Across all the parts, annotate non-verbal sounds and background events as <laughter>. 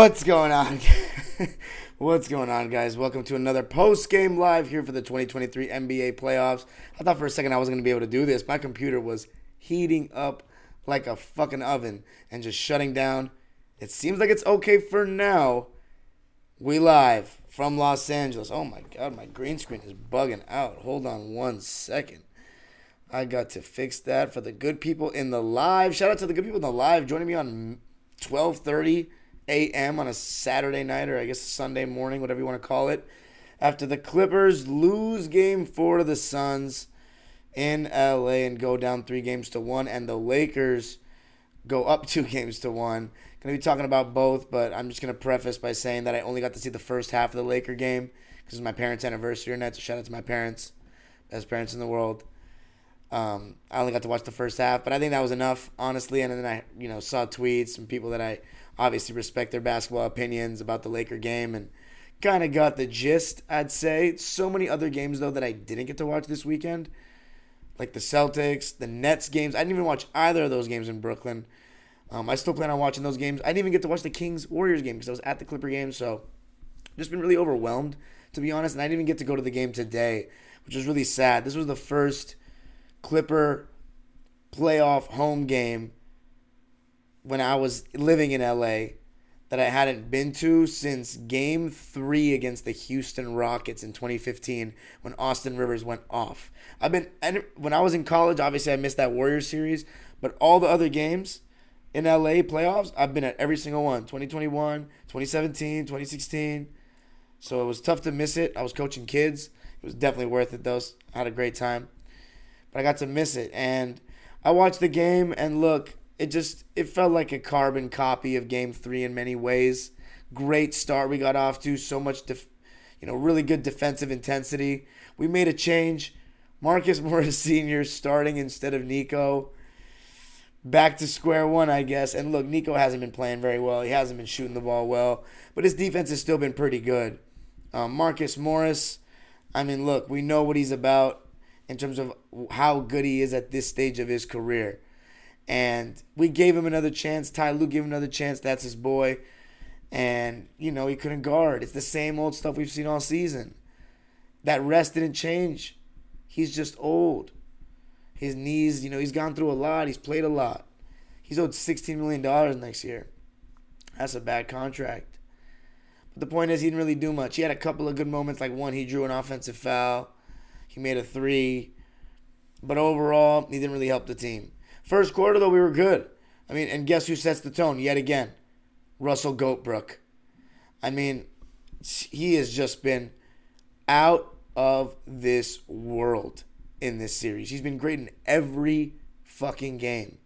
What's going on? <laughs> What's going on, guys? Welcome to another post game live here for the 2023 NBA playoffs. I thought for a second I wasn't going to be able to do this. My computer was heating up like a fucking oven and just shutting down. It seems like it's okay for now. We live from Los Angeles. Oh my god, my green screen is bugging out. Hold on one second. I got to fix that for the good people in the live. Shout out to the good people in the live joining me on 12:30 a.m. on a Saturday night or I guess Sunday morning, whatever you want to call it. After the Clippers lose game 4 to the Suns in LA and go down 3 games to 1 and the Lakers go up 2 <laughs> games to 1. Going to be talking about both, but I'm just to preface by saying that I only got to see the first half of the Laker game because it's my parents' anniversary night. So shout out to my parents, best parents in the world. Um, I only got to watch the first half, but I think that was enough, honestly. And then I, you know, saw tweets from people that I obviously respect their basketball opinions about the Laker game and kind of got the gist, I'd say. So many other games, though, that I didn't get to watch this weekend, like the Celtics, the Nets games. I didn't even watch either of those games in Brooklyn. Um, I still plan on watching those games. I didn't even get to watch the Kings Warriors game because I was at the Clipper game, so just been really overwhelmed, to be honest. And I didn't even get to go to the game today, which was really sad. This was the first Clipper playoff home game when I was living in LA that I hadn't been to since game three against the Houston Rockets in 2015 when Austin Rivers went off. I've been, when I was in college, obviously I missed that Warriors series, but all the other games in LA playoffs, I've been at every single one 2021, 2017, 2016. So it was tough to miss it. I was coaching kids. It was definitely worth it, though. I had a great time but I got to miss it. And I watched the game, and look, it just it felt like a carbon copy of Game Three in many ways. Great start we got off to, so much, def- you know, really good defensive intensity. We made a change. Marcus <laughs> Morris Senior starting instead of Nico. Back to square one, I guess. And look, Nico hasn't been playing very well. He hasn't been shooting the ball well, but his defense has still been pretty good. Um, Marcus Morris, I mean, look, we know what he's about in terms of how good he is at this stage of his career. And we gave him another chance. Ty Lue gave him another chance. That's his boy. And, you know, he couldn't guard. It's the same old stuff we've seen all season. That rest didn't change. He's just old. His knees, you know, he's gone through a lot. He's played a lot. He's owed $16 million next year. That's a bad contract. But the point is, he didn't really do much. He had a couple of good moments, like one, he drew an offensive foul. He made a three. But overall, he didn't really help the team. First quarter, though, we were good. I mean, and guess who sets the tone yet again? Russell Goatbrook. I mean, he has just been out of this world in this series. He's been great in every fucking game.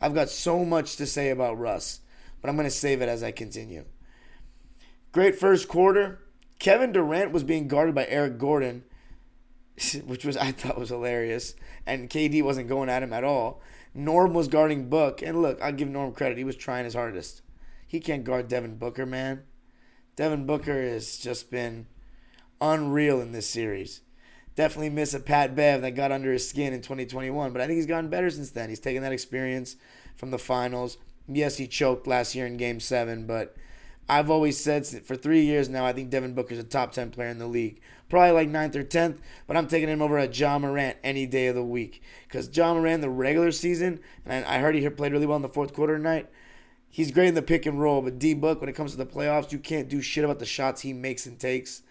I've got so much to say about Russ, but I'm going to save it as I continue. Great first quarter. Kevin Durant was being guarded by Eric Gordon, <laughs> which was I thought was hilarious, and KD wasn't going at him at all. Norm was guarding Book, and look, I'll give Norm credit. He was trying his hardest. He can't guard Devin Booker, man. Devin Booker has just been unreal in this series. Definitely miss a Pat Bev that got under his skin in 2021, but I think he's gotten better since then. He's taken that experience from the finals. Yes, he choked last year in Game Seven, but I've always said for three years now, I think Devin Booker's a top 10 player in the league. Probably like 9th or 10th, but I'm taking him over at Ja Morant any day of the week. Because Ja Morant, the regular season, and I heard he played really well in the fourth quarter tonight, he's great in the pick and roll, but D Book, when it comes to the playoffs, you can't do shit about the shots he makes and takes.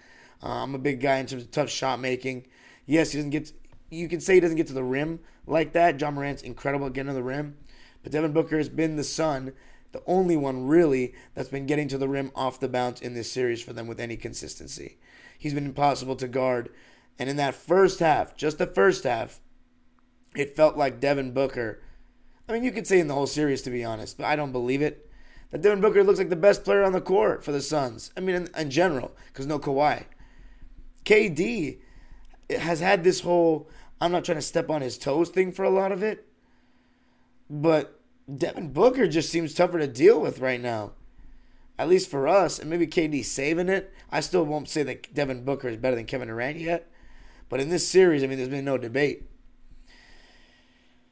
Uh, I'm a big guy in terms of tough shot making. Yes, he doesn't get. To, you can say he doesn't get to the rim like that. Ja Morant's incredible at getting to the rim, But Devin Booker has been the Sun, the only one really that's been getting to the rim off the bounce in this series for them with any consistency. He's been impossible to guard. And in that first half, just the first half, it felt like Devin Booker. I mean, you could say in the whole series, to be honest, but I don't believe it. That Devin Booker looks like the best player on the court for the Suns. I mean, in, in general, because no Kawhi. KD has had this whole I'm not trying to step on his toes thing for a lot of it, but Devin Booker just seems tougher to deal with right now. At least for us, and maybe KD saving it. I still won't say that Devin Booker is better than Kevin Durant yet, but in this series, I mean, there's been no debate.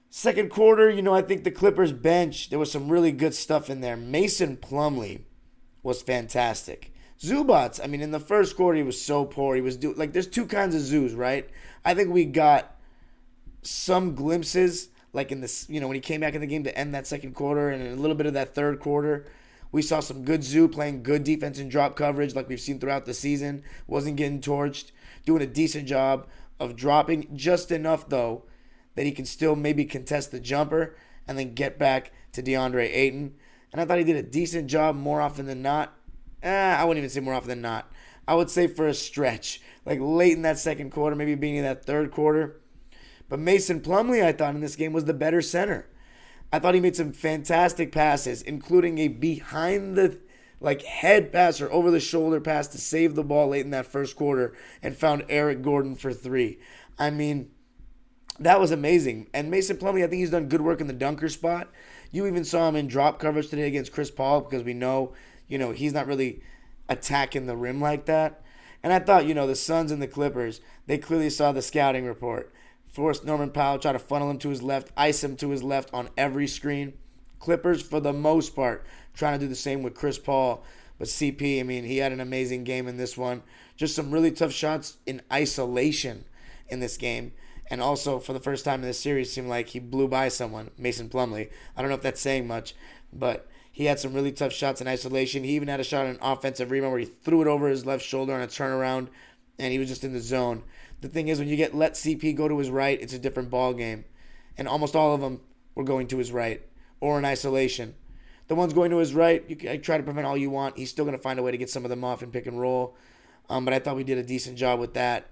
Second quarter, you know, I think the Clippers bench, there was some really good stuff in there. Mason Plumlee was fantastic. Zubac, I mean, in the first quarter, he was so poor. He was do like there's two kinds of zoos, right? I think we got some glimpses, like in this, you know, when he came back in the game to end that second quarter and a little bit of that third quarter. We saw some good Zoo playing good defense and drop coverage, like we've seen throughout the season. Wasn't getting torched, doing a decent job of dropping just enough though that he can still maybe contest the jumper and then get back to DeAndre Ayton. And I thought he did a decent job more often than not eh, I wouldn't even say more often than not. I would say for a stretch, like late in that second quarter, maybe beginning of that third quarter. But Mason Plumlee, I thought in this game was the better center. I thought he made some fantastic passes, including a behind the like head pass or over the shoulder pass to save the ball late in that first quarter and found Eric Gordon for three. I mean, that was amazing. And Mason Plumlee, I think he's done good work in the dunker spot. You even saw him in drop coverage today against Chris Paul because we know you know, he's not really attacking the rim like that. And I thought, you know, the Suns and the Clippers, they clearly saw the scouting report. Forced Norman Powell, try to funnel him to his left, ice him to his left on every screen. Clippers, for the most part, trying to do the same with Chris Paul. But CP, I mean, he had an amazing game in this one. Just some really tough shots in isolation in this game. And also, for the first time in this series, seemed like he blew by someone, Mason Plumlee. I don't know if that's saying much, but he had some really tough shots in isolation. He even had a shot on an offensive rebound where he threw it over his left shoulder on a turnaround, and he was just in the zone. The thing is, when you get let CP go to his right, it's a different ball game, and almost all of them were going to his right or in isolation. The ones going to his right, you can try to prevent all you want. He's still going to find a way to get some of them off and pick and roll. Um, but I thought we did a decent job with that.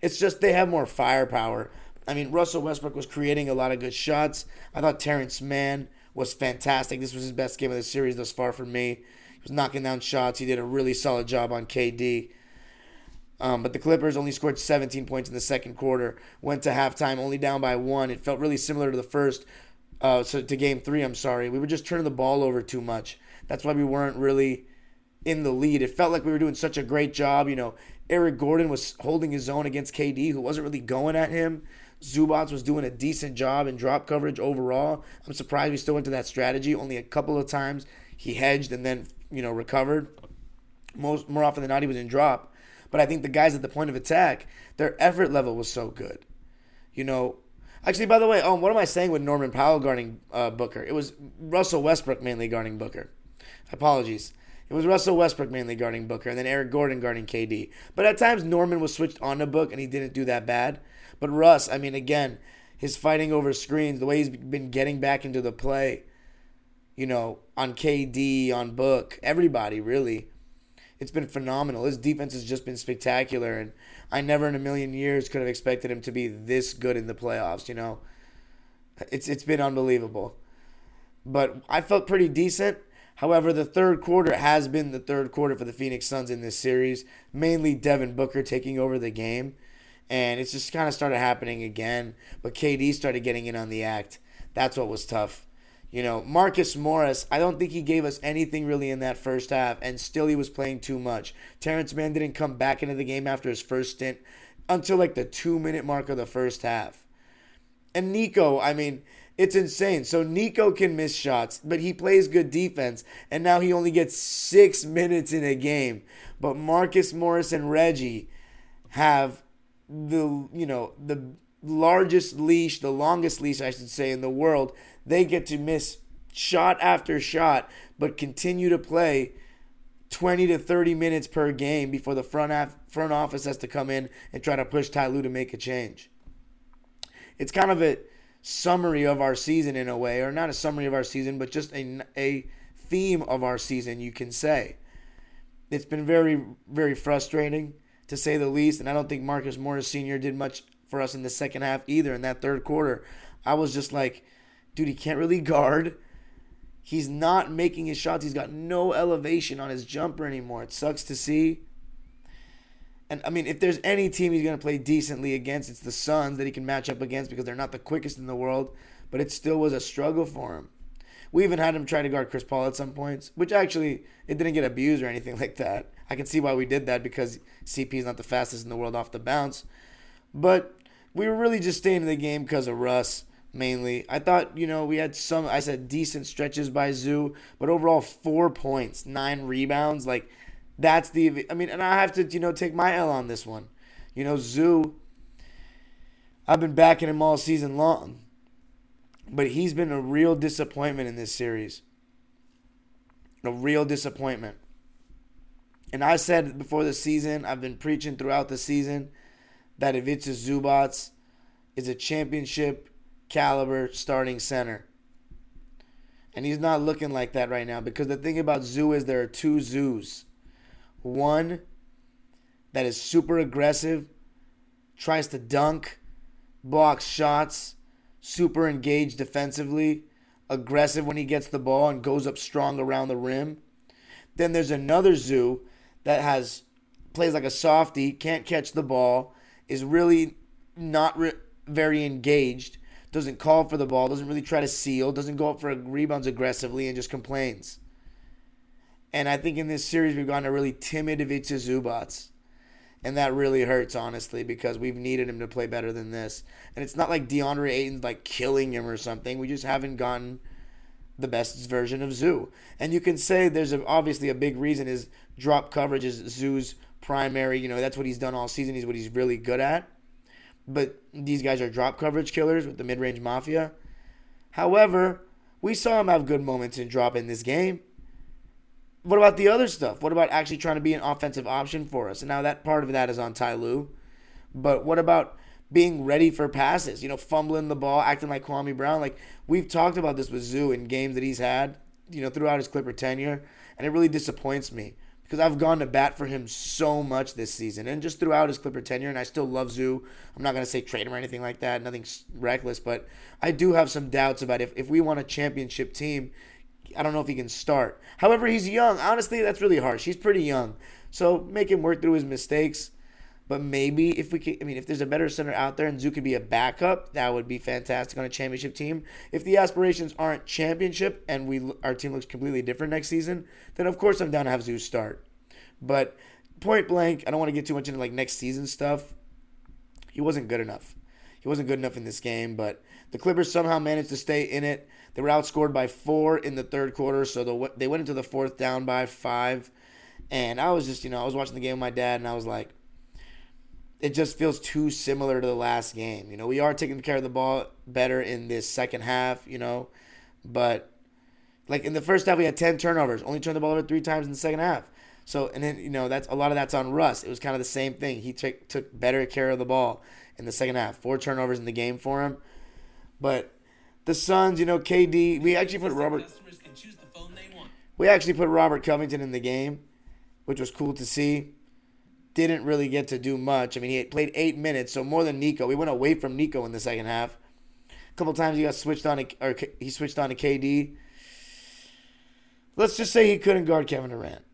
It's just they have more firepower. I mean, Russell Westbrook was creating a lot of good shots. I thought Terrence Mann was fantastic. This was his best game of the series thus far for me. He was knocking down shots. He did a really solid job on KD. Um, but the Clippers only scored 17 points in the second quarter. Went to halftime only down by one. It felt really similar to the first, uh, so to game three. I'm sorry. We were just turning the ball over too much. That's why we weren't really in the lead. It felt like we were doing such a great job. You know, Eric Gordon was holding his own against KD, who wasn't really going at him. Zubac was doing a decent job in drop coverage overall. I'm surprised we still went to that strategy. Only a couple of times he hedged and then you know recovered. Most more often than not, he was in drop. But I think the guys at the point of attack, their effort level was so good. You know, actually, by the way, oh, what am I saying with Norman Powell guarding uh, Booker? It was Russell Westbrook mainly guarding Booker. Apologies. It was Russell Westbrook mainly guarding Booker, and then Eric Gordon guarding KD. But at times Norman was switched on to Book, and he didn't do that bad. But Russ, I mean, again, his fighting over screens, the way he's been getting back into the play, you know, on KD, on Book, everybody really, it's been phenomenal. His defense has just been spectacular, and I never in a million years could have expected him to be this good in the playoffs. You know, it's it's been unbelievable. But I felt pretty decent. However, the third quarter has been the third quarter for the Phoenix Suns in this series. Mainly Devin Booker taking over the game and it's just kind of started happening again. But KD started getting in on the act. That's what was tough. You know, Marcus Morris, I don't think he gave us anything really in that first half, and still he was playing too much. Terrence Mann didn't come back into the game after his first stint until like the two minute mark of the first half. And Nico, I mean, it's insane. So Nico can miss shots, but he plays good defense, and now he only gets six minutes in a game. But Marcus Morris and Reggie have the you know the largest leash, the longest leash I should say in the world, they get to miss shot after shot, but continue to play 20 to 30 minutes per game before the front af- front office has to come in and try to push Ty Lue to make a change. It's kind of a summary of our season in a way, or not a summary of our season, but just a, a theme of our season, you can say. It's been very, very frustrating to say the least, and I don't think Marcus Morris Sr. did much for us in the second half either. In that third quarter, I was just like, dude, he can't really guard. He's not making his shots. He's got no elevation on his jumper anymore. It sucks to see. And I mean, if there's any team he's going to play decently against, it's the Suns that he can match up against because they're not the quickest in the world, but it still was a struggle for him. We even had him try to guard Chris Paul at some points, which actually it didn't get abused or anything <laughs> like that. I can see why we did that because CP is not the fastest in the world off the bounce. But we were really just staying in the game because of Russ mainly. I thought, you know, we had some, I said, decent stretches by Zoo, but overall, four points, nine rebounds. Like, that's the, I mean, and I have to, you know, take my L on this one. You know, Zoo, I've been backing him all season long, but he's been a real disappointment in this series. A real disappointment. And I said before the season, I've been preaching throughout the season that Ivica Zubac, is a championship caliber starting center. And he's not looking like that right now because the thing about Zoo is there are two Zoos. One that is super aggressive, tries to dunk, blocks shots, super engaged defensively, aggressive when he gets the ball and goes up strong around the rim. Then there's another Zoo that has plays like a softy, can't catch the ball, is really not re- very engaged, doesn't call for the ball, doesn't really try to seal, doesn't go up for rebounds aggressively, and just complains. And I think in this series we've gotten a really timid Ivica Zubac. And that really hurts, honestly, because we've needed him to play better than this. And it's not like DeAndre Ayton's like killing him or something. We just haven't gotten the best version of Zoo. And you can say there's a, obviously a big reason is drop coverage is Zoo's primary. You know, that's what he's done all season. He's what he's really good at. But these guys are drop coverage killers with the mid range mafia. However, we saw him have good moments in drop in this game. What about the other stuff? What about actually trying to be an offensive option for us? And now that part of that is on Ty Lue. But what about being ready for passes? You know, fumbling the ball, acting like Kwame Brown. Like we've talked about this with Zoo in games that he's had, you know, throughout his Clipper tenure, and it really disappoints me because I've gone to bat for him so much this season and just throughout his Clipper tenure. And I still love Zoo. I'm not going to say trade him or anything like that. Nothing reckless, but I do have some doubts about if, if we want a championship team, I don't know if he can start. However, he's young. Honestly, that's really harsh. He's pretty young. So make him work through his mistakes. But maybe if we can, I mean, if there's a better center out there and Zoo could be a backup, that would be fantastic on a championship team. If the aspirations aren't championship and we our team looks completely different next season, then of course I'm down to have Zoo start. But point blank, I don't want to get too much into like next season stuff. He wasn't good enough. He wasn't good enough in this game, but the Clippers somehow managed to stay in it. They were outscored by four in the third quarter, so they went into the fourth down by five. And I was just, you know, I was watching the game with my dad, and I was like, it just feels too similar to the last game. You know, we are taking care of the ball better in this second half, you know, but like in the first half we had 10 turnovers, only turned the ball over 3 times in the second half. So and then you know that's a lot of that's on Russ. It was kind of the same thing. He took took better care of the ball in the second half. Four turnovers in the game for him. But the Suns, you know, KD, we actually put Robert We actually put Robert Covington in the game, which was cool to see didn't really get to do much. I mean, he played eight minutes, so more than Nico. We went away from Nico in the second half. A couple times he got switched on, to, or he switched on to KD. Let's just say he couldn't guard Kevin Durant.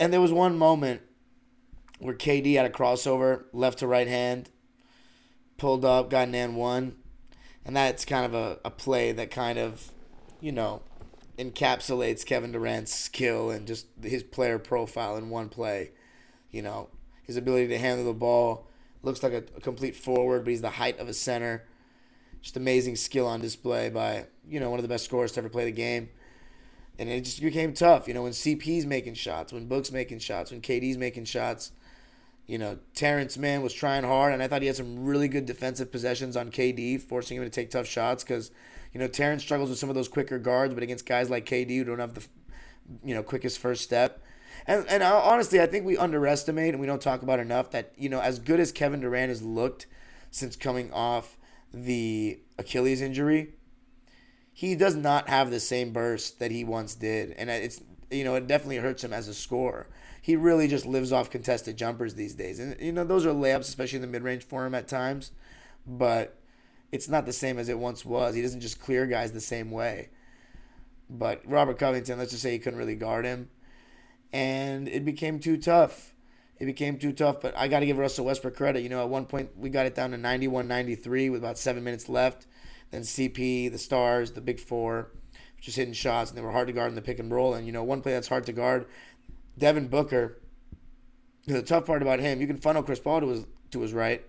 And there was one moment where KD had a crossover, left to right hand, pulled up, got an and one. And that's kind of a, a play that kind of, you know, encapsulates Kevin Durant's skill and just his player profile in one play. You know, his ability to handle the ball. Looks like a, a complete forward, but he's the height of a center. Just amazing skill on display by you know one of the best scorers to ever play the game. And it just became tough, you know, when CP's making shots, when Book's making shots, when KD's making shots. You know, Terrence Mann was trying hard, and I thought he had some really good defensive possessions on KD, forcing him to take tough shots because, you know, Terrence struggles with some of those quicker guards, but against guys like KD who don't have the, you know, quickest first step, and and honestly, I think we underestimate and we don't talk about enough that you know as good as Kevin Durant has looked since coming off the Achilles injury, he does not have the same burst that he once did, and it's you know it definitely hurts him as a scorer. He really just lives off contested jumpers these days, and you know those are layups, especially in the mid range for him at times, but it's not the same as it once was. He doesn't just clear guys the same way. But Robert Covington, let's just say he couldn't really guard him, and it became too tough. It became too tough, but I got to give Russell Westbrook credit. You know, at one point we got it down to 91 93 with about seven minutes left. Then CP, the Stars, the Big Four, just hitting shots, and they were hard to guard in the pick and roll. And, you know, one play that's hard to guard, Devin Booker. The tough part about him, you can funnel Chris Paul to his, to his right,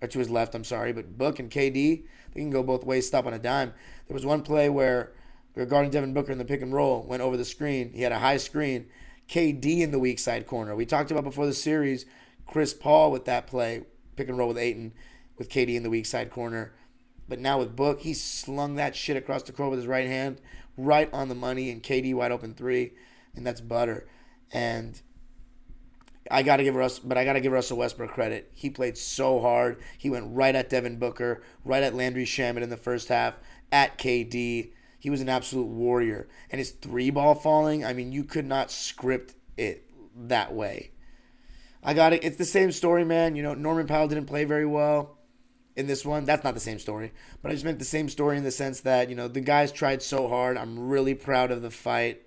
or to his left, I'm sorry, but Book and KD, they can go both ways, stop on a dime. There was one play where we were guarding Devin Booker in the pick and roll, went over the screen. He had a high screen. KD in the weak side corner. We talked about before the series, Chris Paul with that play, pick and roll with Ayton, with KD in the weak side corner. But now with Book, he slung that shit across the court with his right hand, right on the money, and KD wide open three, and that's butter. And I gotta give Russ, but I gotta give Russell Westbrook credit. He played so hard. He went right at Devin Booker, right at Landry Shamet in the first half, at KD. He was an absolute warrior. And his three ball falling, I mean, you could not script it that way. I got it. It's the same story, man. You know, Norman Powell didn't play very well in this one. That's not the same story, but I just meant the same story in the sense that, you know, the guys tried so hard. I'm really proud of the fight.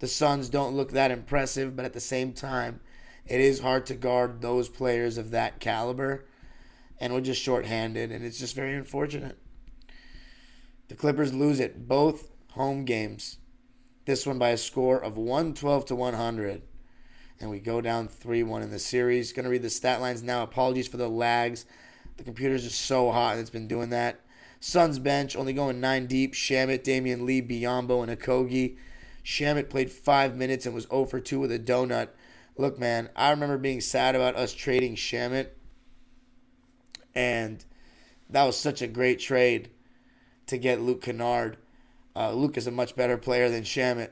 The Suns don't look that impressive, but at the same time, it is hard to guard those players of that caliber. And we're just shorthanded, and it's just very unfortunate. The Clippers lose it both home games. This one by a score of 112 to 100. And we go down 3 1 in the series. Going to read the stat lines now. Apologies for the lags. The computer's just so hot and it's been doing that. Suns bench only going nine deep. Shamet, Damion Lee, Biyombo, and Okogie. Shamet played five minutes and was 0 for 2 with a donut. Look, man, I remember being sad about us trading Shamet. And that was such a great trade to get Luke Kennard. Uh, Luke is a much better player than Shamet.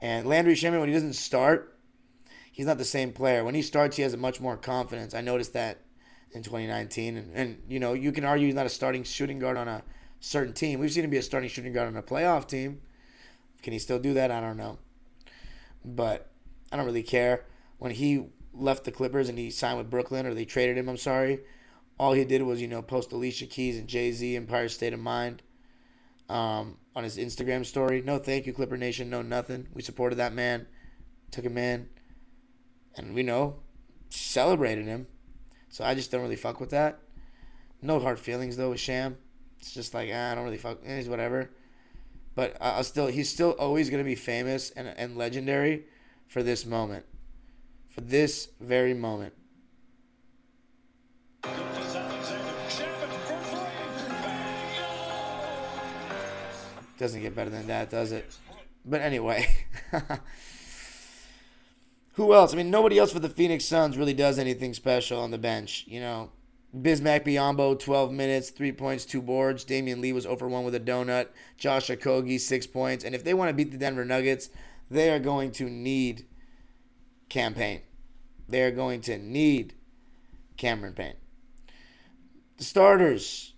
And Landry Shamet, when he doesn't start, he's not the same player. When he starts, he has a much more confidence. I noticed that in 2019. And, and, you know, you can argue he's not a starting shooting guard on a certain team. We've seen him be a starting shooting guard on a playoff team. Can he still do that? I don't know. But I don't really care. When he left the Clippers and he signed with Brooklyn, or they traded him, I'm sorry, all he did was, you know, post Alicia Keys and Jay Z Empire State of Mind um, on his Instagram story. No, thank you, Clipper Nation. No, nothing. We supported that man, took him in, and we know celebrated him. So I just don't really fuck with that. No hard feelings though with Sham. It's just like ah, I don't really fuck. Eh, he's whatever. But I'll still he's still always gonna be famous and and legendary for this moment, for this very moment. Doesn't get better than that, does it? But anyway. <laughs> Who else? I mean, nobody else for the Phoenix Suns really does anything special on the bench. You know, Bismack Biyombo, 12 minutes, 3 points, 2 boards. Damion Lee was over 1 with a donut. Josh Okogie, 6 points. And if they want to beat the Denver Nuggets, they are going to need Cam Payne. They are going to need Cameron Payne. The starters.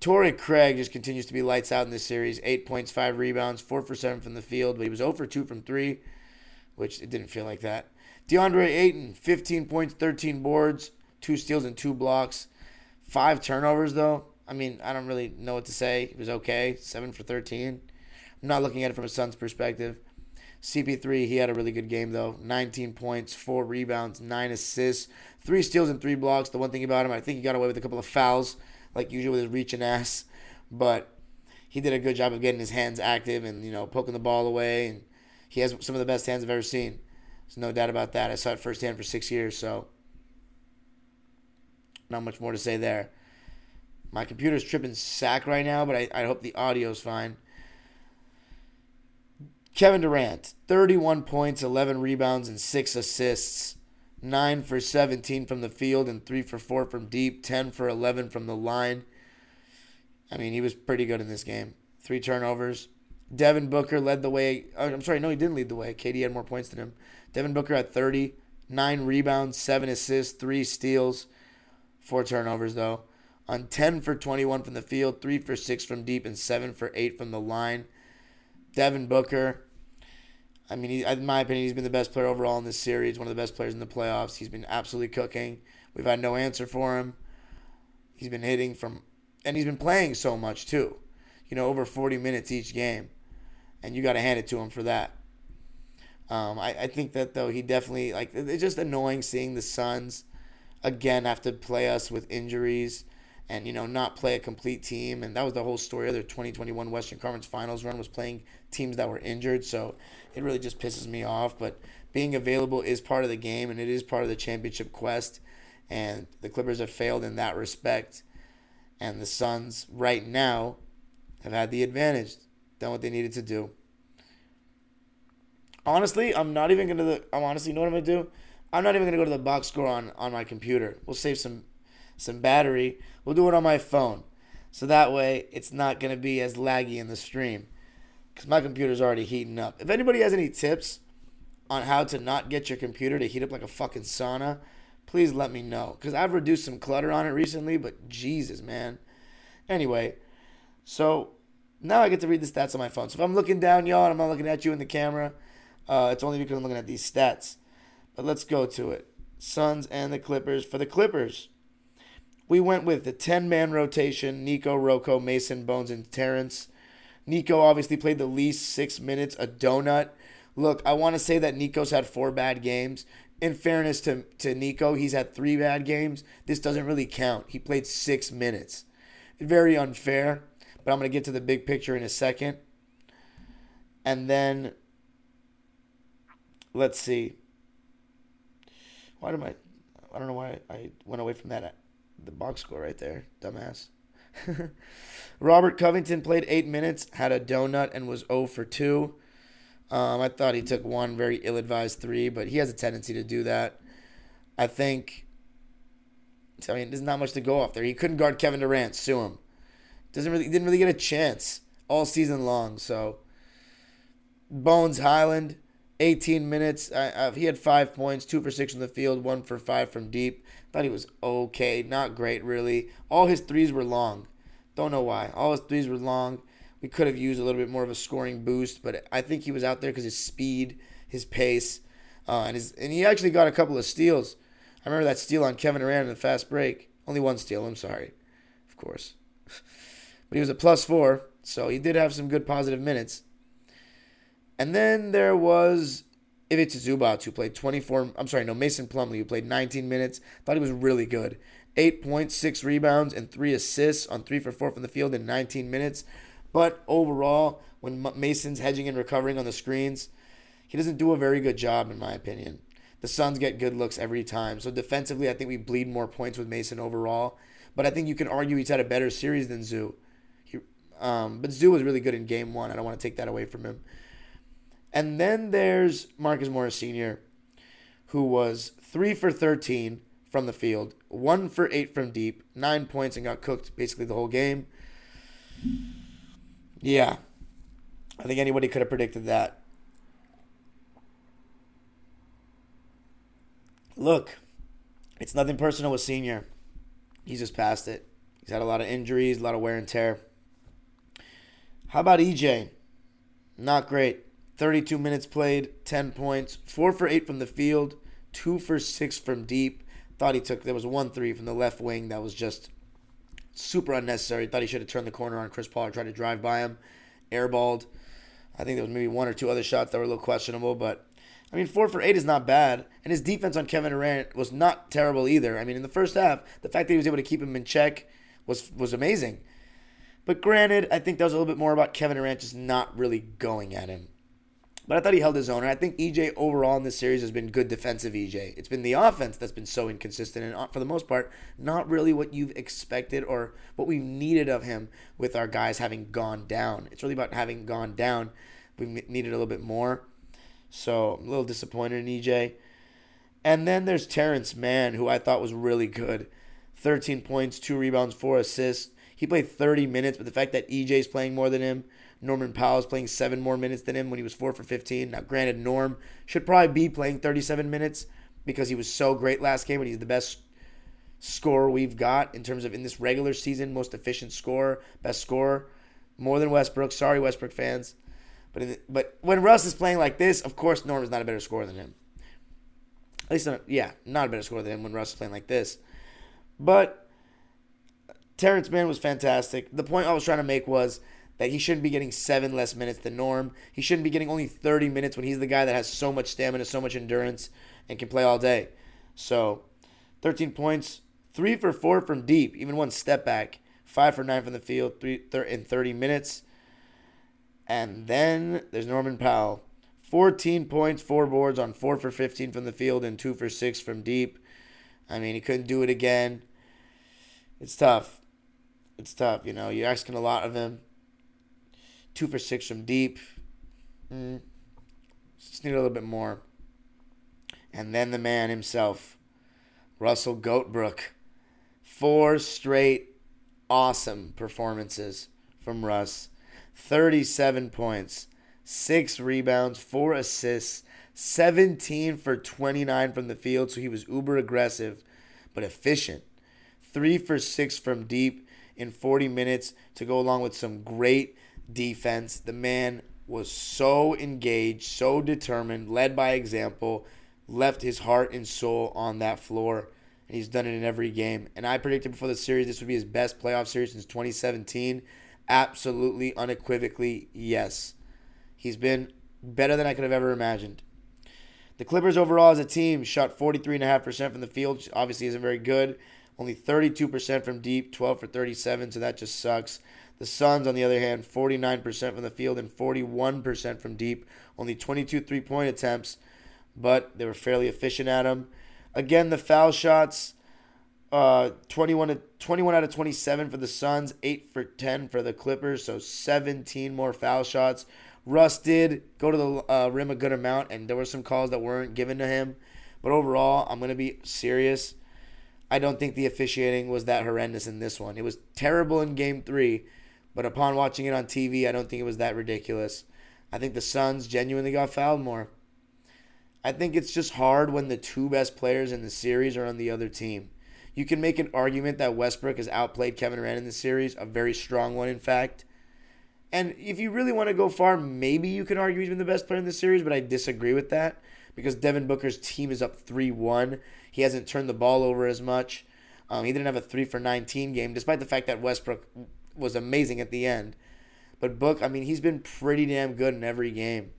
Torrey Craig just continues to be lights out in this series. Eight points, five rebounds, four for seven from the field, but he was 0 for 2 from three, which it didn't feel like that. DeAndre Ayton, 15 points, 13 boards, two steals, and two blocks. Five turnovers, though. I mean, I don't really know what to say. It was okay. 7 for 13. I'm not looking at it from a Suns perspective. CP3, he had a really good game, though. 19 points, four rebounds, nine assists, three steals, and three blocks. The one thing about him, I think he got away with a couple of fouls like usual with his reaching ass. But he did a good job of getting his hands active and you know poking the ball away. And he has some of the best hands I've ever seen. There's no doubt about that. I saw it firsthand for six years, so not much more to say there. My computer's tripping sack right now, but I, I hope the audio's fine. Kevin Durant, 31 points, 11 rebounds, and 6 assists. 9 for 17 from the field and 3 for 4 from deep, 10 for 11 from the line. I mean, he was pretty good in this game. Three turnovers. Devin Booker led the way. Oh, I'm sorry, no, he didn't lead the way. KD had more points than him. Devin Booker had 30, 9 rebounds, 7 assists, 3 steals, 4 turnovers, though. on 10 for 21 from the field, 3 for 6 from deep, and 7 for 8 from the line. Devin Booker, I mean, he, in my opinion, he's been the best player overall in this series, one of the best players in the playoffs. He's been absolutely cooking. We've had no answer for him. He's been hitting from, and he's been playing so much too. You know, over 40 minutes each game. And you got to hand it to him for that. Um, I, I think that, though, he definitely, like, it's just annoying seeing the Suns again have to play us with injuries and you know not play a complete team. And that was the whole story of their 2021 western conference finals run was playing teams that were injured. So it really just pisses me off. But being available is part of the game and it is part of the championship quest. And the clippers have failed in that respect. And the suns right now have had the advantage done what they needed to do. Honestly i'm not even gonna i'm honestly you know what i'm gonna do? I'm not even gonna go to the box score on on my computer. We'll save some some battery. We'll do it on my phone. So that way it's not going to be as laggy in the stream because my computer's already heating up. If anybody has any tips on how to not get your computer to heat up like a fucking sauna, please let me know because I've reduced some clutter on it recently, but Jesus, man. Anyway, so now I get to read the stats on my phone. So if I'm looking down, y'all, and I'm not looking at you in the camera, uh, it's only because I'm looking at these stats. But let's go to it. Suns and the Clippers. For the Clippers, we went with the 10 man rotation Nico, Rocco, Mason, Bones, and Terrence. Nico obviously played the least six minutes, a donut. Look, I want to say that Nico's had four bad games. In fairness to, to Nico, he's had three bad games. This doesn't really count. He played six minutes. Very unfair, but I'm going to get to the big picture in a second. And then, let's see. Why did I? I don't know why I went away from that the box score right there, dumbass. <laughs> Robert Covington played eight minutes, had a donut, and was 0 for 2. Um, I thought he took one very ill advised three, but he has a tendency to do that. I think, I mean, there's not much to go off there. He couldn't guard Kevin Durant, sue him. Doesn't really, didn't really get a chance all season long. So, Bones Hyland, 18 minutes. I, I, he had five points, two for six from the field, one for five from deep. Thought he was okay, not great really. All his threes were long. Don't know why. All his threes were long. We could have used a little bit more of a scoring boost, but I think he was out there because his speed, his pace, uh, and his and he actually got a couple of steals. I remember that steal on Kevin Durant in the fast break. Only one steal. I'm sorry, of course, <laughs> but he was a plus four, so he did have some good positive minutes. And then there was Ivica Zubac, who played 24. I'm sorry, no, Mason Plumlee, who played 19 minutes. Thought he was really good. Eight points, six rebounds, and three assists on three for four from the field in 19 minutes. But overall, when Mason's hedging and recovering on the screens, he doesn't do a very good job, in my opinion. The Suns get good looks every time. So defensively, I think we bleed more points with Mason overall. But I think you can argue he's had a better series than Zoo. Um, but Zoo was really good in game one. I don't want to take that away from him. And then there's Marcus Morris Sr., who was three for 13 from the field, one for eight from deep, nine points, and got cooked basically the whole game. Yeah, I think anybody could have predicted that. Look, it's nothing personal with Senior. He's just past it. He's had a lot of injuries, a lot of wear and tear. How about EJ? Not great. 32 minutes played, 10 points, 4 for 8 from the field, 2 for 6 from deep. Thought he took, there was 1 3 from the left wing that was just super unnecessary. Thought he should have turned the corner on Chris Paul or tried to drive by him. Airballed. I think there was maybe one or two other shots that were a little questionable, but I mean, four for eight is not bad, and his defense on Kevin Durant was not terrible either. I mean, in the first half, the fact that he was able to keep him in check was was amazing. But granted, I think that was a little bit more about Kevin Durant just not really going at him. But I thought he held his own. And I think EJ overall in this series has been good defensive EJ. It's been the offense that's been so inconsistent and uh, for the most part, not really what you've expected or what we've needed of him with our guys having gone down. It's really about having gone down. We needed a little bit more. So I'm a little disappointed in EJ. And then there's Terrence Mann, who I thought was really good. 13 points, two rebounds, four assists. He played 30 minutes, but the fact that EJ's playing more than him, Norman Powell's playing seven more minutes than him when he was four for 15. Now, granted, Norm should probably be playing 37 minutes because he was so great last game and he's the best scorer we've got in terms of in this regular season, most efficient scorer, best scorer, more than Westbrook. Sorry, Westbrook fans. But the, but when Russ is playing like this, of course Norm is not a better scorer than him. At least, not, yeah, not a better scorer than him when Russ is playing like this. But Terrence Mann was fantastic. The point I was trying to make was that he shouldn't be getting seven less minutes than Norm. He shouldn't be getting only 30 minutes when he's the guy that has so much stamina, so much endurance, and can play all day. So, 13 points, three for four from deep, even one step back, five for nine from the field, three thir- in 30 minutes. And then there's Norman Powell, 14 points, four boards on four for 15 from the field, and two for six from deep. I mean, he couldn't do it again. It's tough. It's tough. You know, you're asking a lot of him. Two for six from deep. Mm. Just need a little bit more. And then the man himself, Russell Goatbrook. Four straight awesome performances from Russ. 37 points, six rebounds, four assists, 17 for 29 from the field. So he was uber aggressive, but efficient. Three for six from deep in 40 minutes to go along with some great defense. The man was so engaged, so determined, led by example, left his heart and soul on that floor, and he's done it in every game. And I predicted before the series this would be his best playoff series since 2017. Absolutely, unequivocally, yes. He's been better than I could have ever imagined. The Clippers overall as a team shot 43.5% from the field, which obviously isn't very good. Only 32% from deep, 12 for 37, so that just sucks. The Suns, on the other hand, 49% from the field and 41% from deep. Only 22 three point attempts, but they were fairly efficient at them. Again, the foul shots uh, 21, to, 21 out of 27 for the Suns, 8 for 10 for the Clippers, so 17 more foul shots. Russ did go to the uh, rim a good amount, and there were some calls that weren't given to him. But overall, I'm going to be serious. I don't think the officiating was that horrendous in this one. It was terrible in game three, but upon watching it on TV, I don't think it was that ridiculous. I think the Suns genuinely got fouled more. I think it's just hard when the two best players in the series are on the other team. You can make an argument that Westbrook has outplayed Kevin Durant in the series, a very strong one, in fact. And if you really want to go far, maybe you can argue he's been the best player in the series, but I disagree with that because Devin Booker's team is up 3 1. He hasn't turned the ball over as much. Um, he didn't have a 3 for 19 game, despite the fact that Westbrook was amazing at the end. But Book, I mean, he's been pretty damn good in every game.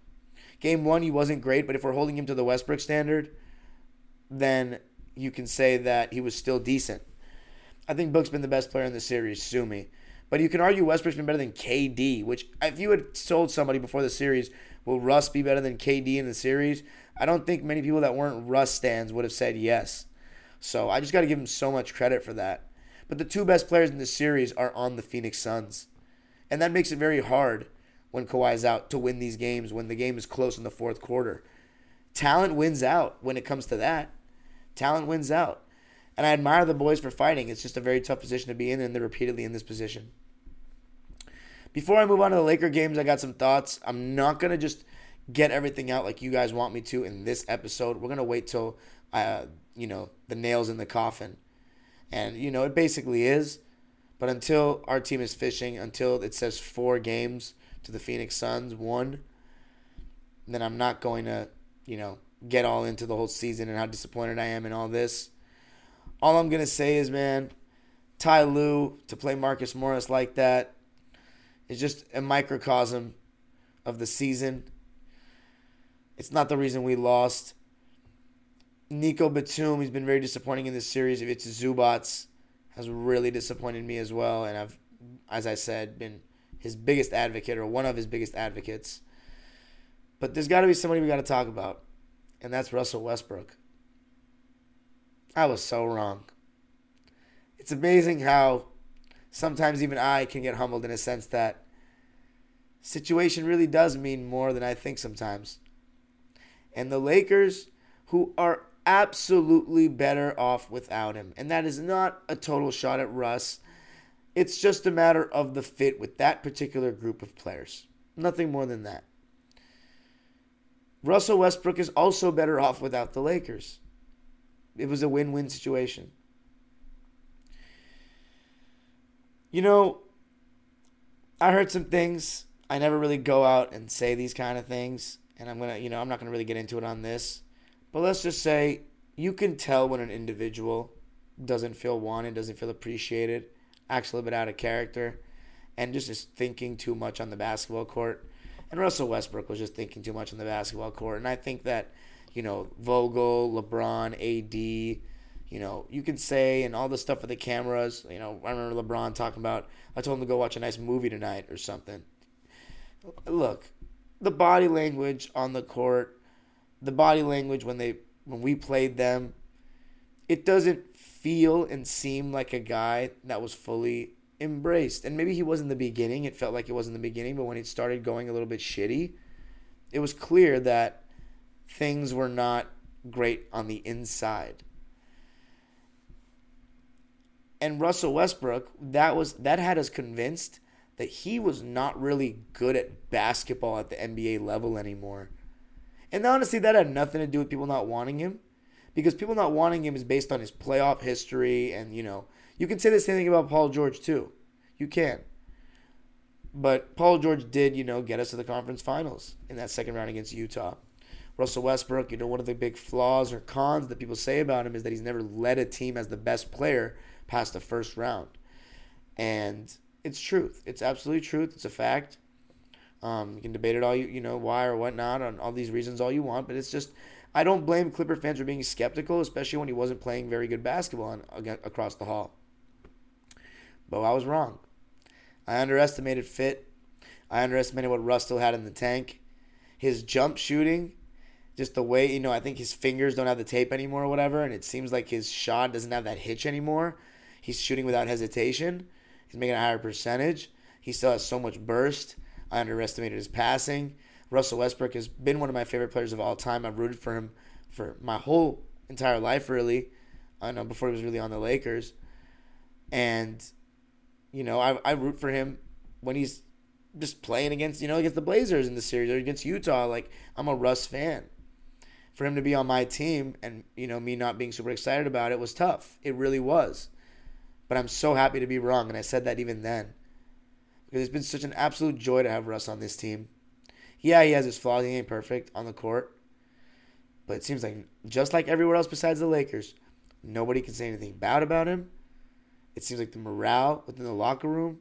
Game one, he wasn't great, but if we're holding him to the Westbrook standard, then you can say that he was still decent. I think Book's been the best player in the series, sue me. But you can argue Westbrook's been better than KD, which if you had told somebody before the series, will Russ be better than KD in the series? I don't think many people that weren't Russ stands would have said yes. So I just got to give him so much credit for that. But the two best players in the series are on the Phoenix Suns. And that makes it very hard when Kawhi's out to win these games when the game is close in the fourth quarter. Talent wins out when it comes to that. Talent wins out. And I admire the boys for fighting. It's just a very tough position to be in, and they're repeatedly in this position. Before I move on to the Laker games, I got some thoughts. I'm not going to just get everything out like you guys want me to in this episode. We're going to wait till, uh, you know, the nails in the coffin. And, you know, it basically is. But until our team is fishing, until it says four games to the Phoenix Suns, one, then I'm not going to, you know, get all into the whole season and how disappointed I am in all this. All I'm going to say is, man, Ty Lue to play Marcus Morris like that is just a microcosm of the season. It's not the reason we lost. Nico Batum, he's been very disappointing in this series. Ivica Zubac, has really disappointed me as well, and I've, as I said, been his biggest advocate or one of his biggest advocates. But there's got to be somebody we got to talk about, and that's Russell Westbrook. I was so wrong. It's amazing how sometimes even I can get humbled in a sense that situation really does mean more than I think sometimes. And the Lakers, who are absolutely better off without him, and that is not a total shot at Russ. It's just a matter of the fit with that particular group of players. Nothing more than that. Russell Westbrook is also better off without the Lakers. It was a win win situation. You know, I heard some things. I never really go out and say these kind of things, and I'm gonna, you know, I'm not gonna really get into it on this. But let's just say you can tell when an individual doesn't feel wanted, doesn't feel appreciated, acts a little bit out of character, and just is thinking too much on the basketball court. And Russell Westbrook was just thinking too much on the basketball court. And I think that, you know, Vogel, LeBron, AD, you know, you can say and all the stuff with the cameras. You know, I remember LeBron talking about, I told him to go watch a nice movie tonight or something. Look, the body language on the court, the body language when they when we played them, it doesn't feel and seem like a guy that was fully embraced. And maybe he was in the beginning. It felt like it was in the beginning, but when it started going a little bit shitty, it was clear that things were not great on the inside. And Russell Westbrook, that was that had us convinced that he was not really good at basketball at the NBA level anymore. And honestly, that had nothing to do with people not wanting him. Because people not wanting him is based on his playoff history and, you know, you can say the same thing about Paul George too. You can. But Paul George did, you know, get us to the conference finals in that second round against Utah. Russell Westbrook, you know, one of the big flaws or cons that people say about him is that he's never led a team as the best player past the first round. And it's truth. It's absolutely truth. It's a fact. Um, you can debate it all you you know why or whatnot on all these reasons all you want, but it's just I don't blame Clipper fans for being skeptical, especially when he wasn't playing very good basketball on, across the hall. But I was wrong. I underestimated fit. I underestimated what Russ still had in the tank. His jump shooting, just the way you know, I think his fingers don't have the tape anymore or whatever, and it seems like his shot doesn't have that hitch anymore. He's shooting without hesitation. He's making a higher percentage. He still has so much burst. I underestimated his passing. Russell Westbrook has been one of my favorite players of all time. I've rooted for him for my whole entire life, really. I know before he was really on the Lakers, and you know I I root for him when he's just playing against you know against the Blazers in the series or against Utah. Like I'm a Russ fan. For him to be on my team and you know me not being super excited about it was tough. It really was. But I'm so happy to be wrong, and I said that even then. Because it's been such an absolute joy to have Russ on this team. Yeah, he has his flaws. He ain't perfect on the court. But it seems like, just like everywhere else besides the Lakers, nobody can say anything bad about him. It seems like the morale within the locker room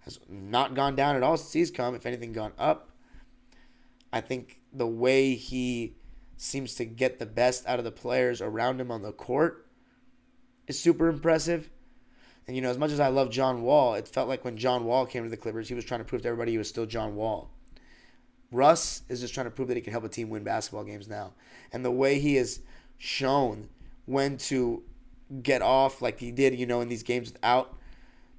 has not gone down at all since he's come. If anything, gone up. I think the way he seems to get the best out of the players around him on the court is super impressive. And you know, as much as I love John Wall, it felt like when John Wall came to the Clippers, he was trying to prove to everybody he was still John Wall. Russ is just trying to prove that he can help a team win basketball games now. And the way he has shown when to get off, like he did, you know, in these games without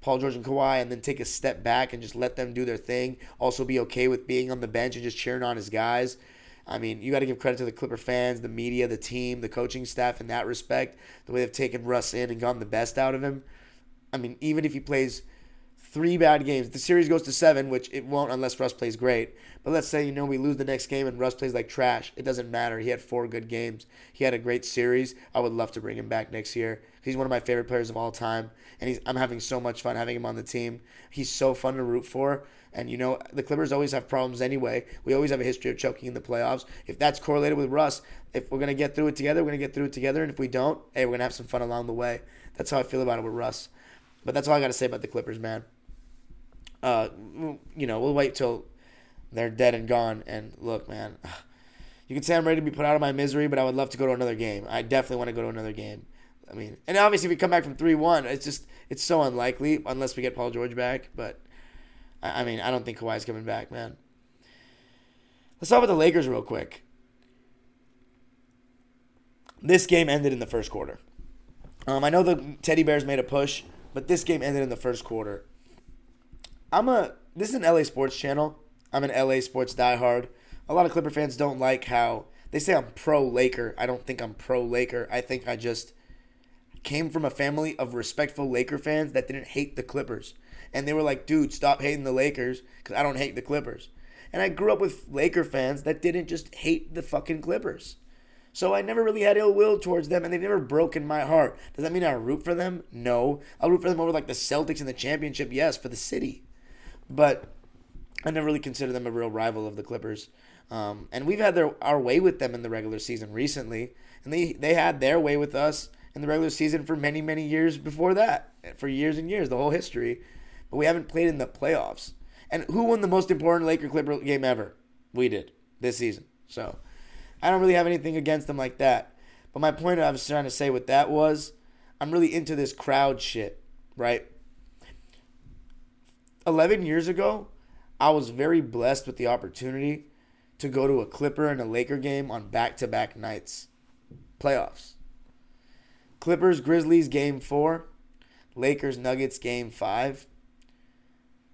Paul George and Kawhi, and then take a step back and just let them do their thing. Also, be okay with being on the bench and just cheering on his guys. I mean, you got to give credit to the Clipper fans, the media, the team, the coaching staff in that respect. The way they've taken Russ in and gotten the best out of him. I mean, even if he plays three bad games, the series goes to seven, which it won't unless Russ plays great. But let's say, you know, we lose the next game and Russ plays like trash. It doesn't matter. He had four good games. He had a great series. I would love to bring him back next year. He's one of my favorite players of all time. And he's, I'm having so much fun having him on the team. He's so fun to root for. And, you know, the Clippers always have problems anyway. We always have a history of choking in the playoffs. If that's correlated with Russ, if we're going to get through it together, we're going to get through it together. And if we don't, hey, we're going to have some fun along the way. That's how I feel about it with Russ. But that's all I got to say about the Clippers, man. Uh, you know, we'll wait till they're dead and gone. And look, man, <sighs> you can say I'm ready to be put out of my misery, but I would love to go to another game. I definitely want to go to another game. I mean, and obviously, if we come back from three one, it's just it's so unlikely unless we get Paul George back. But I mean, I don't think Kawhi's coming back, man. Let's talk about the Lakers real quick. This game ended in the first quarter. Um, I know the Teddy Bears made a push, but this game ended in the first quarter. I'm a this is an LA sports channel. I'm an LA sports diehard. A lot of Clipper fans don't like how they say I'm pro Laker. I don't think I'm pro Laker. I think I just came from a family of respectful Laker fans that didn't hate the Clippers. And they were like, dude, stop hating the Lakers because I don't hate the Clippers. And I grew up with Laker fans that didn't just hate the fucking Clippers. So I never really had ill will towards them, and they've never broken my heart. Does that mean I root for them? No. I'll root for them over like the Celtics in the championship, yes, for the city. But I never really consider them a real rival of the Clippers. Um, and we've had their our way with them in the regular season recently, and they they had their way with us in the regular season for many many years before that, for years and years, the whole history. But we haven't played in the playoffs. And who won the most important Laker Clipper game ever? We did this season. So I don't really have anything against them like that. But my point I was trying to say with that was I'm really into this crowd shit, right? 11 years ago, I was very blessed with the opportunity to go to a Clipper and a Laker game on back to back nights. Playoffs. Clippers Grizzlies game four, Lakers Nuggets game five.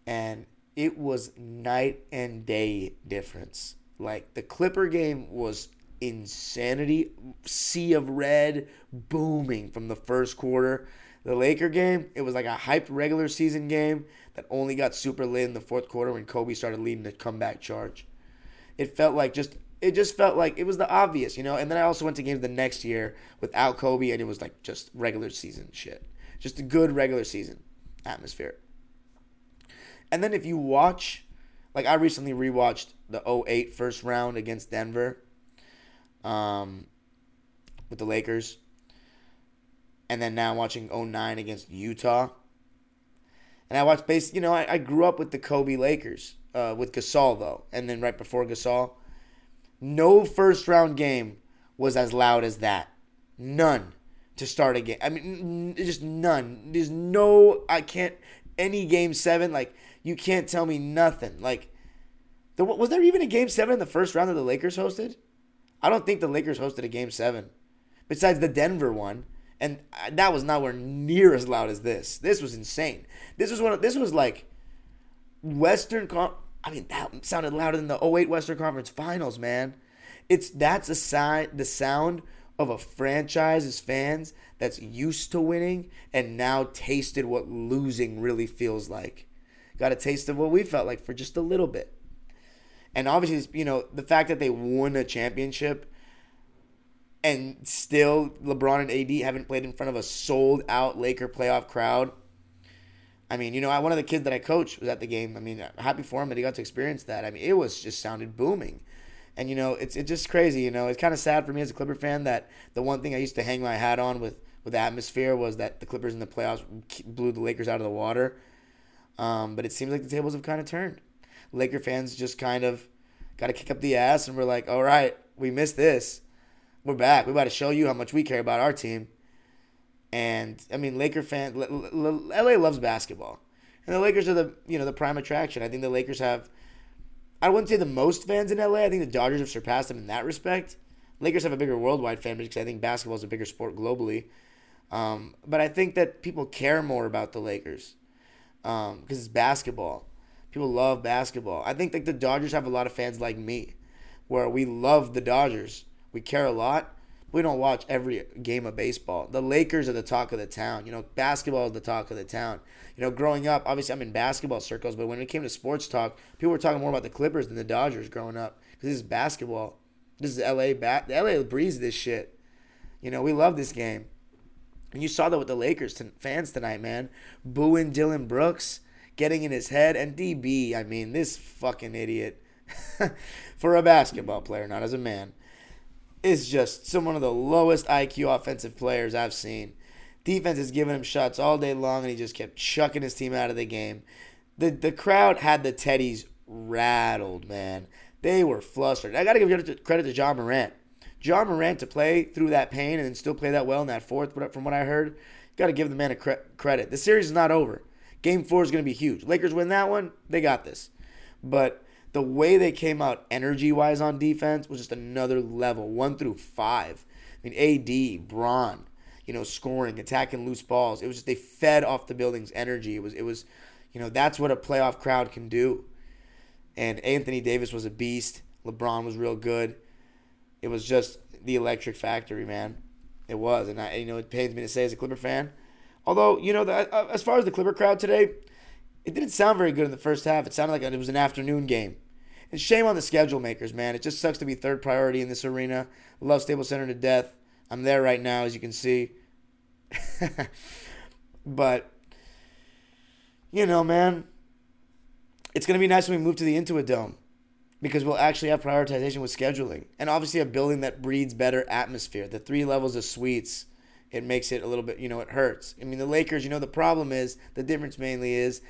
And it was night and day difference. Like the Clipper game was insanity, sea of red booming from the first quarter. The Laker game, it was like a hyped regular season game that only got super lit in the fourth quarter when Kobe started leading the comeback charge. It felt like just it just felt like it was the obvious, you know. And then I also went to games the next year without Kobe, and it was like just regular season shit, just a good regular season atmosphere. And then if you watch, like I recently rewatched the 08 first round against Denver um, with the Lakers. And then now watching 09 against Utah. And I watched base, you know, I, I grew up with the Kobe Lakers, uh, with Gasol though. And then right before Gasol, no first round game was as loud as that. None to start a game. I mean, just none. There's no, I can't, any game seven, like, you can't tell me nothing. Like, there, was there even a game seven in the first round that the Lakers hosted? I don't think the Lakers hosted a game seven, besides the Denver one, and that was nowhere near as loud as this. This was insane. This was one. Of, this was like Western. Con- I mean, that sounded louder than the 08 Western Conference Finals, man. It's that's a sign. The sound of a franchise's fans that's used to winning and now tasted what losing really feels like. Got a taste of what we felt like for just a little bit. And obviously, you know, the fact that they won a championship and still LeBron and AD haven't played in front of a sold out Laker playoff crowd. I mean, you know, I, one of the kids that I coached was at the game. I mean, happy for him that he got to experience that. I mean, it was just sounded booming. And you know, it's it's just crazy. You know, it's kind of sad for me as a Clipper fan that the one thing I used to hang my hat on with with the atmosphere was that the Clippers in the playoffs blew the Lakers out of the water. Um, but it seems like the tables have kind of turned. Laker fans just kind of got to kick up the ass, and we're like, all right, we missed this. We're back. We're about to show you how much we care about our team. And I mean, Laker fan, LA loves basketball, and the Lakers are the you know the prime attraction. I think the Lakers have, I wouldn't say the most fans in LA. I think the Dodgers have surpassed them in that respect. Lakers have a bigger worldwide fan base because I think basketball is a bigger sport globally. Um, but I think that people care more about the Lakers because um, it's basketball. People love basketball. I think like the Dodgers have a lot of fans like me, where we love the Dodgers. We care a lot. We don't watch every game of baseball. The Lakers are the talk of the town. You know, basketball is the talk of the town. You know, growing up, obviously I'm in basketball circles, but when it came to sports talk, people were talking more about the Clippers than the Dodgers growing up because this is basketball. This is LA. bat. the LA breeze this shit. You know, we love this game. And you saw that with the Lakers t- fans tonight, man. Booing Dillon Brooks, getting in his head. And DB, I mean, this fucking idiot, <laughs> for a basketball player, not as a man, is just some one of the lowest IQ offensive players I've seen. Defense is giving him shots all day long, and he just kept chucking his team out of the game. The, the crowd had the Teddies rattled, man. They were flustered. I got to give credit to Ja Morant. Ja Morant to play through that pain and then still play that well in that fourth, from what I heard, got to give the man a cre- credit. The series is not over. Game four is going to be huge. Lakers win that one, they got this. But the way they came out energy wise on defense was just another level, one through five. I mean, AD, Bron, you know, scoring, attacking loose balls. It was just they fed off the building's energy. It was, it was, you know, that's what a playoff crowd can do. And Anthony Davis was a beast. LeBron was real good. It was just the electric factory, man. It was, and I, you know, it pains me to say as a Clipper fan. Although, you know, the, uh, as far as the Clipper crowd today, it didn't sound very good in the first half. It sounded like it was an afternoon game. And shame on the schedule makers, man. It just sucks to be third priority in this arena. Love Staples Center to death. I'm there right now, as you can see. <laughs> but, you know, man, it's going to be nice when we move to the Intuit Dome because we'll actually have prioritization with scheduling and obviously a building that breeds better atmosphere. The three levels of suites, it makes it a little bit, you know, it hurts. I mean, the Lakers, you know, the problem is the difference mainly is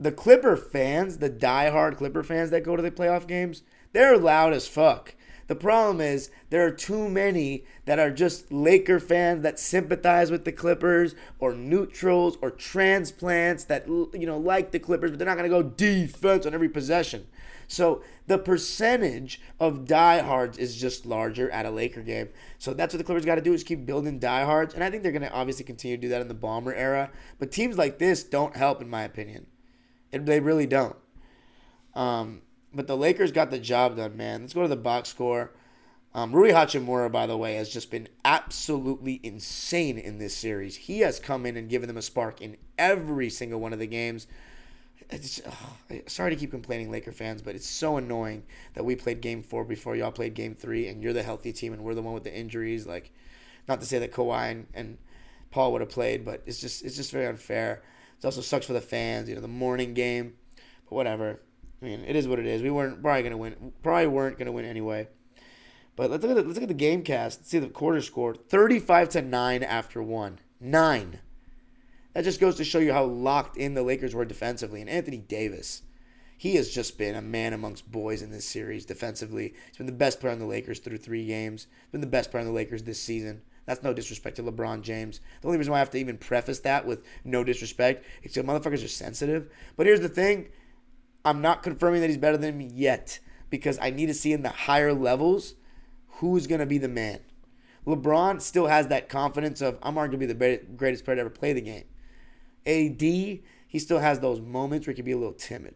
the Clipper fans, the die-hard Clipper fans that go to the playoff games, they're loud as fuck. The problem is there are too many that are just Laker fans that sympathize with the Clippers or neutrals or transplants that you know like the Clippers, but they're not going to go defense on every possession. So the percentage of diehards is just larger at a Laker game. So that's what the Clippers got to do is keep building diehards, and I think they're going to obviously continue to do that in the Ballmer era. But teams like this don't help, in my opinion. It, they really don't. Um, but the Lakers got the job done, man. Let's go to the box score. Um, Rui Hachimura, by the way, has just been absolutely insane in this series. He has come in and given them a spark in every single one of the games. It's, oh, sorry to keep complaining, Laker fans, but it's so annoying that we played Game Four before y'all played Game Three, and you're the healthy team, and we're the one with the injuries. Like, not to say that Kawhi and, and Paul would have played, but it's just it's just very unfair. It also sucks for the fans, you know, the morning game, but whatever. I mean, it is what it is. We weren't probably gonna win. Probably weren't gonna win anyway. But let's look at the, let's look at the game cast. Let's see the quarter score: thirty-five to nine after one. Nine. That just goes to show you how locked in the Lakers were defensively. And Anthony Davis, he has just been a man amongst boys in this series defensively. He's been the best player on the Lakers through three games. Been the best player on the Lakers this season. That's no disrespect to LeBron James. The only reason why I have to even preface that with no disrespect is because motherfuckers are sensitive. But here's the thing I'm not confirming that he's better than me yet because I need to see in the higher levels who's going to be the man. LeBron still has that confidence of, I'm arguably the greatest player to ever play the game. AD, he still has those moments where he can be a little timid.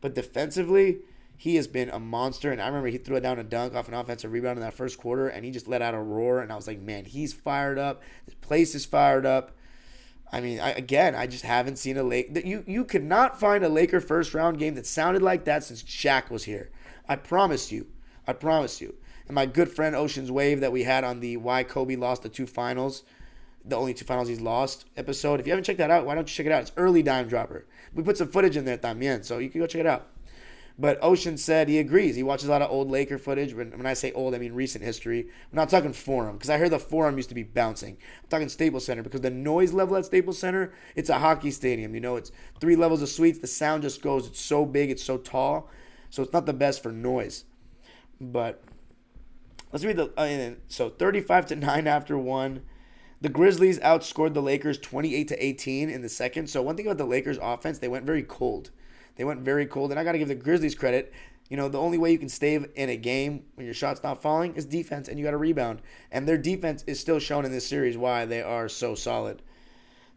But defensively, he has been a monster. And I remember he threw it down a dunk off an offensive rebound in that first quarter, and he just let out a roar. And I was like, man, he's fired up. The place is fired up. I mean, I, again, I just haven't seen a Lake. That you you could not find a Laker first round game that sounded like that since Shaq was here. I promise you. I promise you. And my good friend Ocean's Wave that we had on the Why Kobe Lost the Two Finals, the only two finals he's lost episode. If you haven't checked that out, why don't you check it out? It's early dime dropper. We put some footage in there también, so you can go check it out. But Ocean said he agrees. He watches a lot of old Laker footage. When, when I say old, I mean recent history. I'm not talking forum because I heard the forum used to be bouncing. I'm talking Staples Center because the noise level at Staples Center, it's a hockey stadium. You know, it's three levels of suites. The sound just goes. It's so big. It's so tall. So it's not the best for noise. But let's read the. Uh, so 35 to nine after one. The Grizzlies outscored the Lakers 28 to 18 in the second. So one thing about the Lakers offense, they went very cold. They went very cold, and I got to give the Grizzlies credit. You know, the only way you can stay in a game when your shot's not falling is defense, and you got to rebound. And their defense is still shown in this series why they are so solid.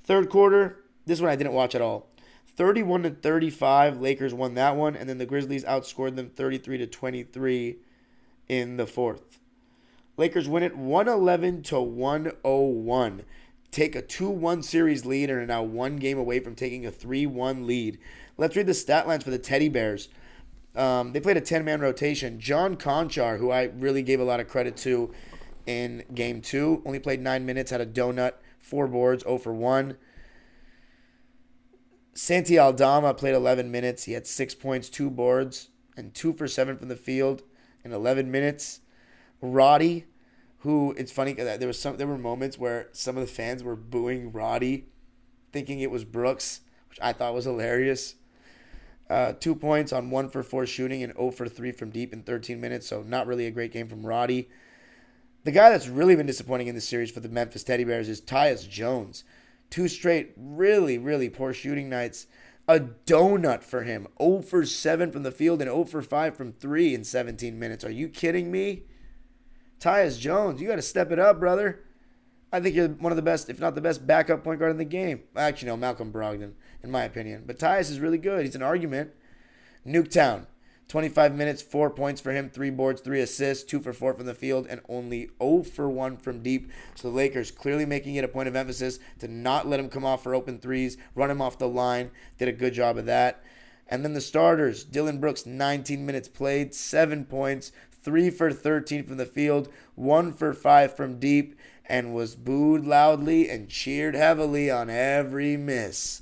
Third quarter, this one I didn't watch at all. 31 to 35, Lakers won that one, and then the Grizzlies outscored them 33 to 23 in the fourth. Lakers win it 111 to 101. Take a 2 1 series lead and are now one game away from taking a 3 1 lead. Let's read the stat lines for the Teddy Bears. Um, they played a 10 man rotation. John Konchar, who I really gave a lot of credit to in game two, only played nine minutes, had a donut, four boards, 0 for 1. Santi Aldama played 11 minutes. He had six points, two boards, and two for seven from the field in 11 minutes. Roddy, who it's funny that there was some there were moments where some of the fans were booing Roddy, thinking it was Brooks, which I thought was hilarious. Uh, two points on one for four shooting and 0 for three from deep in 13 minutes. So not really a great game from Roddy. The guy that's really been disappointing in this series for the Memphis Teddy Bears is Tyus Jones. Two straight really really poor shooting nights. A donut for him. 0 for 7 from the field and 0 for 5 from 3 in 17 minutes. Are you kidding me? Tyus Jones, you got to step it up, brother. I think you're one of the best, if not the best, backup point guard in the game. Actually, no, Malcolm Brogdon, in my opinion. But Tyus is really good. He's an argument. Luke Kennard, 25 minutes, four points for him, three boards, three assists, two for four from the field, and only 0 for 1 from deep. So the Lakers clearly making it a point of emphasis to not let him come off for open threes, run him off the line. Did a good job of that. And then the starters Dillon Brooks, 19 minutes played, 7 points, 3 for 13 from the field, 1 for 5 from deep, and was booed loudly and cheered heavily on every miss.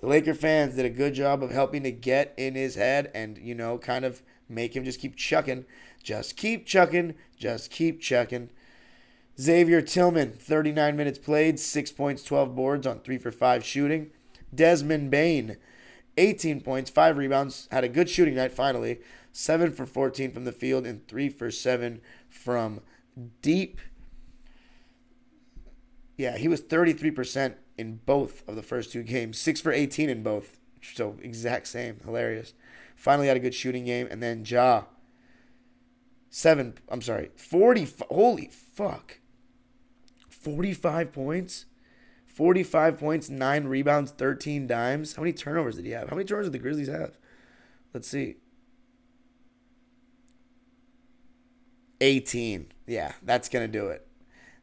The Laker fans did a good job of helping to get in his head and, you know, kind of make him just keep chucking. Just keep chucking. Just keep chucking. Xavier Tillman, 39 minutes played, 6 points, 12 boards on 3 for 5 shooting. Desmond Bane, 18 points, 5 rebounds, had a good shooting night finally. 7 for 14 from the field and 3 for 7 from deep. Yeah, he was 33% in both of the first two games, 6 for 18 in both. So exact same. Hilarious. Finally had a good shooting game. And then Ja, 7, I'm sorry, 40, holy fuck. 45 points? 45 points, 9 rebounds, 13 dimes. How many turnovers did he have? How many turnovers did the Grizzlies have? Let's see. 18. Yeah, that's going to do it.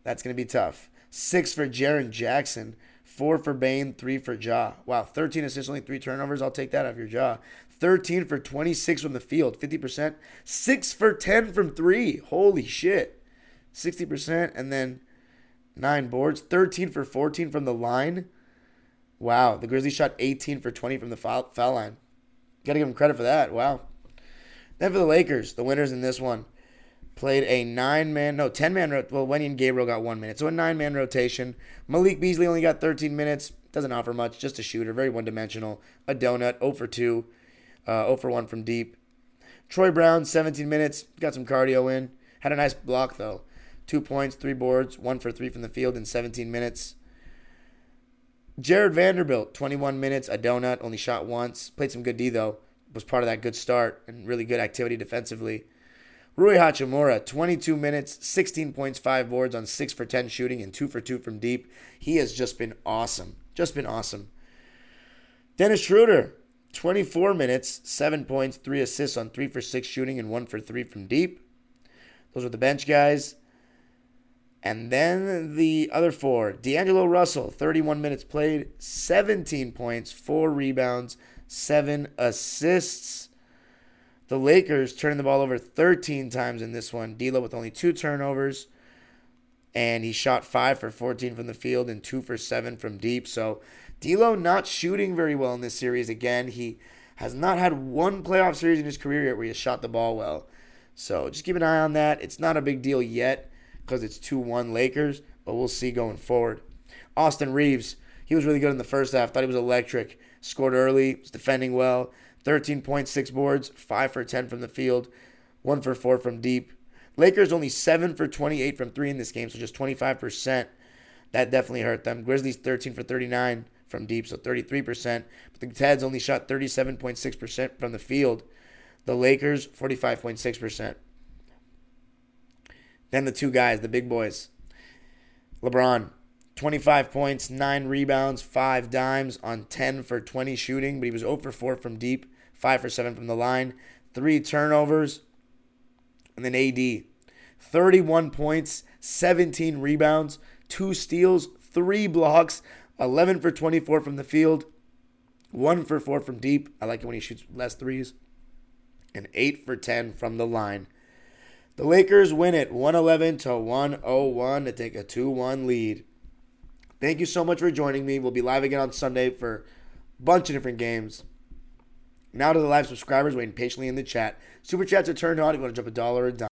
That's going to be tough. 6 for Jaren Jackson, 4 for Bane, 3 for Ja. Wow, 13 assists, only 3 turnovers. I'll take that off your jaw. 13 for 26 from the field, 50%. 6 for 10 from 3. Holy shit. 60%. And then nine boards, 13 for 14 from the line. Wow, the Grizzlies shot 18 for 20 from the foul, foul line. Got to give them credit for that. Wow. Then for the Lakers, the winners in this one played a nine man, no, 10 man, well, Wenyen Gabriel got one minute. So a nine man rotation. Malik Beasley only got 13 minutes. Doesn't offer much, just a shooter, very one dimensional. A donut, 0 for 2, uh, 0 for 1 from deep. Troy Brown, 17 minutes, got some cardio in. Had a nice block, though. Two points, three boards, one for three from the field in 17 minutes. Jarred Vanderbilt, 21 minutes, a donut, only shot once. Played some good D, though. Was part of that good start and really good activity defensively. Rui Hachimura, 22 minutes, 16 points, 5 boards on 6 for 10 shooting and 2 for 2 from deep. He has just been awesome. Just been awesome. Dennis Schroeder, 24 minutes, 7 points, 3 assists on 3 for 6 shooting and 1 for 3 from deep. Those are the bench guys. And then the other four D'Angelo Russell, 31 minutes played, 17 points, 4 rebounds, 7 assists. The Lakers turning the ball over 13 times in this one. D'Lo with only 2 turnovers. And he shot 5 for 14 from the field and 2 for 7 from deep. So D'Lo not shooting very well in this series again. He has not had one playoff series in his career yet where he has shot the ball well. So just keep an eye on that. It's not a big deal yet because it's 2 1 Lakers, but we'll see going forward. Austin Reaves, he was really good in the first half. Thought he was electric. Scored early, was defending well. 13.6 boards, 5 for 10 from the field, 1 for 4 from deep. Lakers only 7 for 28 from 3 in this game, so just 25%. That definitely hurt them. Grizzlies 13 for 39 from deep, so 33%. But the Teds only shot 37.6% from the field. The Lakers 45.6%. Then the two guys, the big boys. LeBron, 25 points, 9 rebounds, 5 dimes on 10 for 20 shooting, but he was 0 for 4 from deep, 5 for 7 from the line, 3 turnovers. And then AD, 31 points, 17 rebounds, 2 steals, 3 blocks, 11 for 24 from the field, 1 for 4 from deep. I like it when he shoots less threes, and 8 for 10 from the line. The Lakers win it 111 to 101 to take a 2 1 lead. Thank you so much for joining me. We'll be live again on Sunday for a bunch of different games. Now to the live subscribers waiting patiently in the chat. Super chats are turned on if you want to drop a dollar a dime.